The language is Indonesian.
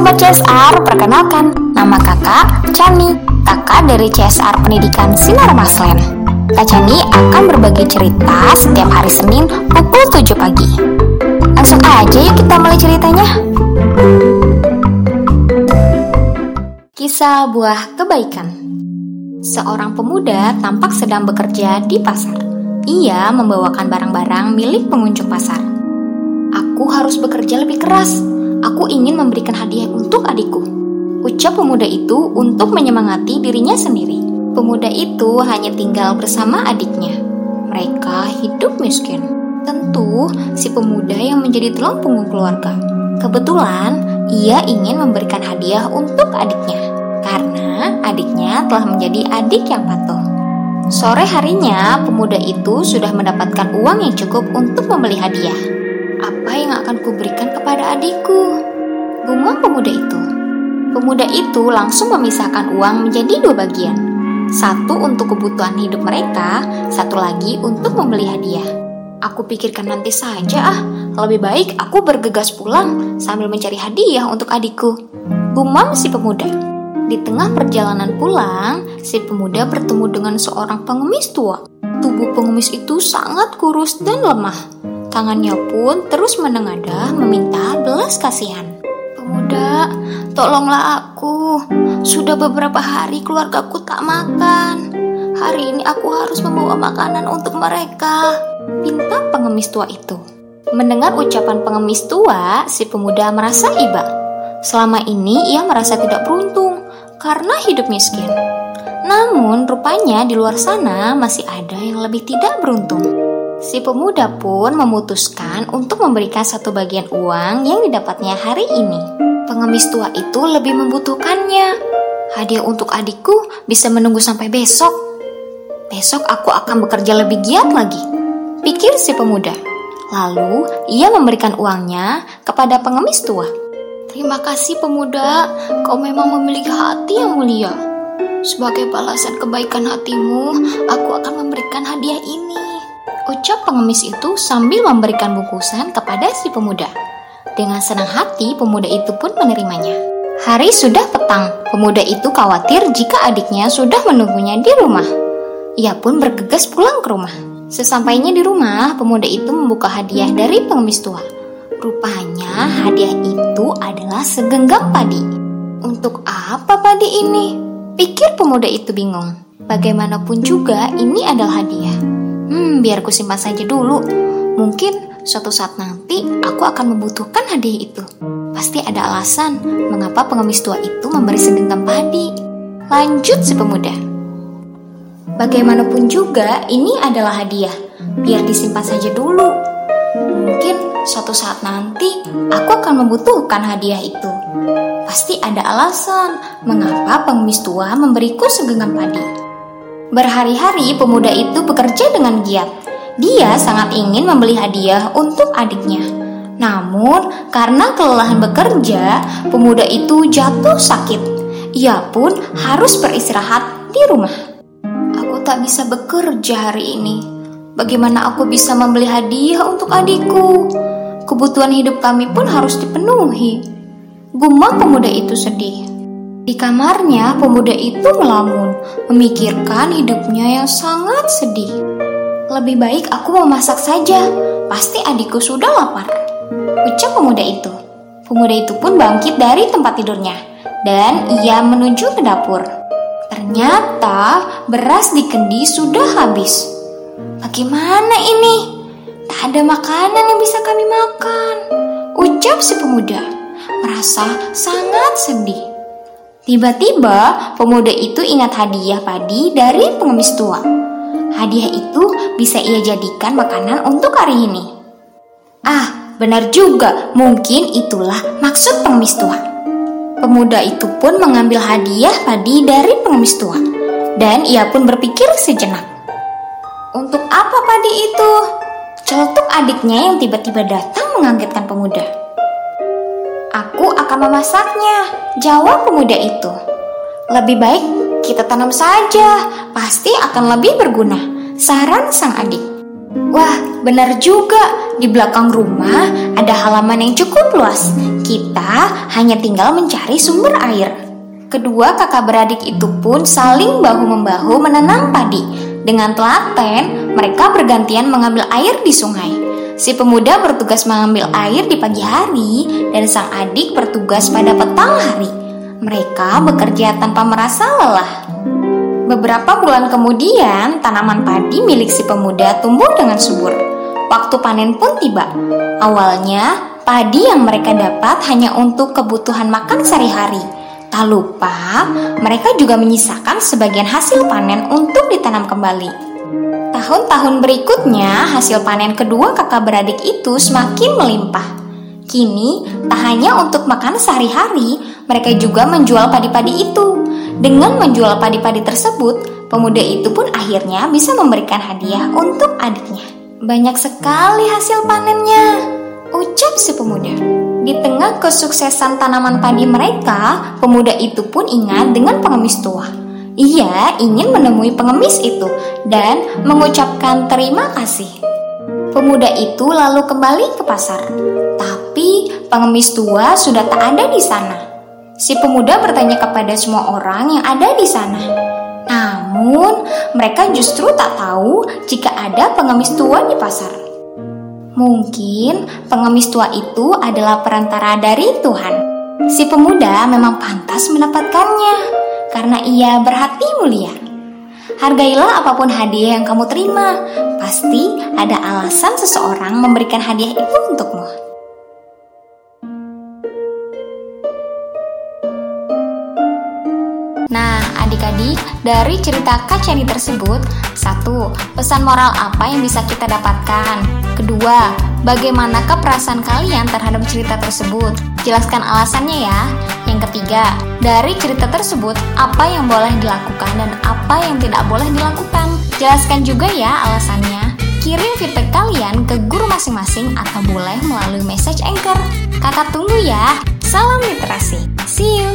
Sobat CSR, perkenalkan, nama kakak Chani, kakak dari CSR Pendidikan Sinar Maslen. Kak Chani akan berbagi cerita setiap hari Senin pukul 7 pagi. Langsung aja yuk kita mulai ceritanya. Kisah buah kebaikan Seorang pemuda tampak sedang bekerja di pasar. Ia membawakan barang-barang milik pengunjung pasar. Aku harus bekerja lebih keras Aku ingin memberikan hadiah untuk adikku. Ucap pemuda itu untuk menyemangati dirinya sendiri. Pemuda itu hanya tinggal bersama adiknya. Mereka hidup miskin. Tentu si pemuda yang menjadi tulang punggung keluarga. Kebetulan ia ingin memberikan hadiah untuk adiknya karena adiknya telah menjadi adik yang patuh. Sore harinya, pemuda itu sudah mendapatkan uang yang cukup untuk membeli hadiah. Akan kuberikan kepada adikku? Gumam pemuda itu. Pemuda itu langsung memisahkan uang menjadi dua bagian. Satu untuk kebutuhan hidup mereka, satu lagi untuk membeli hadiah. Aku pikirkan nanti saja ah, lebih baik aku bergegas pulang sambil mencari hadiah untuk adikku. Gumam si pemuda. Di tengah perjalanan pulang, si pemuda bertemu dengan seorang pengemis tua. Tubuh pengemis itu sangat kurus dan lemah. Tangannya pun terus menengadah meminta belas kasihan. Pemuda, tolonglah aku. Sudah beberapa hari keluargaku tak makan. Hari ini aku harus membawa makanan untuk mereka. Pinta pengemis tua itu. Mendengar ucapan pengemis tua, si pemuda merasa iba. Selama ini ia merasa tidak beruntung karena hidup miskin. Namun rupanya di luar sana masih ada yang lebih tidak beruntung. Si pemuda pun memutuskan untuk memberikan satu bagian uang yang didapatnya hari ini. Pengemis tua itu lebih membutuhkannya. Hadiah untuk adikku bisa menunggu sampai besok. Besok aku akan bekerja lebih giat lagi. Pikir si pemuda. Lalu ia memberikan uangnya kepada pengemis tua. Terima kasih pemuda, kau memang memiliki hati yang mulia. Sebagai balasan kebaikan hatimu, aku akan memberikan hadiah ini. Ucap pengemis itu sambil memberikan bungkusan kepada si pemuda. Dengan senang hati, pemuda itu pun menerimanya. Hari sudah petang, pemuda itu khawatir jika adiknya sudah menunggunya di rumah. Ia pun bergegas pulang ke rumah. Sesampainya di rumah, pemuda itu membuka hadiah dari pengemis tua. Rupanya hadiah itu adalah segenggam padi. Untuk apa padi ini? Pikir pemuda itu bingung. Bagaimanapun juga ini adalah hadiah. Hmm, biar ku simpan saja dulu. Mungkin suatu saat nanti aku akan membutuhkan hadiah itu. Pasti ada alasan mengapa pengemis tua itu memberi segenggam padi. Lanjut si pemuda. Bagaimanapun juga ini adalah hadiah. Biar disimpan saja dulu. Mungkin suatu saat nanti aku akan membutuhkan hadiah itu. Pasti ada alasan mengapa pengemis tua memberiku segenggam padi. Berhari-hari pemuda itu bekerja dengan giat. Dia sangat ingin membeli hadiah untuk adiknya. Namun, karena kelelahan bekerja, pemuda itu jatuh sakit. Ia pun harus beristirahat di rumah. Aku tak bisa bekerja hari ini. Bagaimana aku bisa membeli hadiah untuk adikku? Kebutuhan hidup kami pun harus dipenuhi. Gumam pemuda itu sedih. Di kamarnya, pemuda itu melamun, memikirkan hidupnya yang sangat sedih. Lebih baik aku memasak saja, pasti adikku sudah lapar. Ucap pemuda itu. Pemuda itu pun bangkit dari tempat tidurnya, dan ia menuju ke dapur. Ternyata beras di kendi sudah habis. Bagaimana ini? Tak ada makanan yang bisa kami makan. Ucap si pemuda, merasa sangat sedih. Tiba-tiba, pemuda itu ingat hadiah padi dari pengemis tua. Hadiah itu bisa ia jadikan makanan untuk hari ini. Ah, benar juga, mungkin itulah maksud pengemis tua. Pemuda itu pun mengambil hadiah padi dari pengemis tua, dan ia pun berpikir sejenak. Untuk apa padi itu? Celotuk adiknya yang tiba-tiba datang mengagetkan pemuda. Aku akan memasaknya, jawab pemuda itu. Lebih baik kita tanam saja, pasti akan lebih berguna, saran sang adik. Wah, benar juga. Di belakang rumah ada halaman yang cukup luas. Kita hanya tinggal mencari sumber air. Kedua kakak beradik itu pun saling bahu-membahu menanam padi. Dengan telaten, mereka bergantian mengambil air di sungai. Si pemuda bertugas mengambil air di pagi hari dan sang adik bertugas pada petang hari. Mereka bekerja tanpa merasa lelah. Beberapa bulan kemudian, tanaman padi milik si pemuda tumbuh dengan subur. Waktu panen pun tiba. Awalnya, padi yang mereka dapat hanya untuk kebutuhan makan sehari-hari. Tak lupa, mereka juga menyisakan sebagian hasil panen untuk ditanam kembali. Tahun-tahun berikutnya, hasil panen kedua kakak beradik itu semakin melimpah. Kini, tak hanya untuk makan sehari-hari, mereka juga menjual padi-padi itu. Dengan menjual padi-padi tersebut, pemuda itu pun akhirnya bisa memberikan hadiah untuk adiknya. Banyak sekali hasil panennya, ucap si pemuda. Di tengah kesuksesan tanaman padi mereka, pemuda itu pun ingat dengan pengemis tua. Ia ingin menemui pengemis itu dan mengucapkan terima kasih. Pemuda itu lalu kembali ke pasar, tapi pengemis tua sudah tak ada di sana. Si pemuda bertanya kepada semua orang yang ada di sana. Namun, mereka justru tak tahu jika ada pengemis tua di pasar. Mungkin pengemis tua itu adalah perantara dari Tuhan. Si pemuda memang pantas mendapatkannya karena ia berhati mulia. Hargailah apa pun hadiah yang kamu terima. Pasti ada alasan seseorang memberikan hadiah itu untukmu. Nah, adik-adik, dari cerita Kak Ceni tersebut, satu, pesan moral apa yang bisa kita dapatkan? Kedua, bagaimanakah perasaan kalian terhadap cerita tersebut? Jelaskan alasannya ya. Yang ketiga, dari cerita tersebut, apa yang boleh dilakukan dan apa yang tidak boleh dilakukan? Jelaskan juga ya alasannya. Kirim feedback kalian ke guru masing-masing atau boleh melalui message anchor. Kakak tunggu ya. Salam literasi. See you.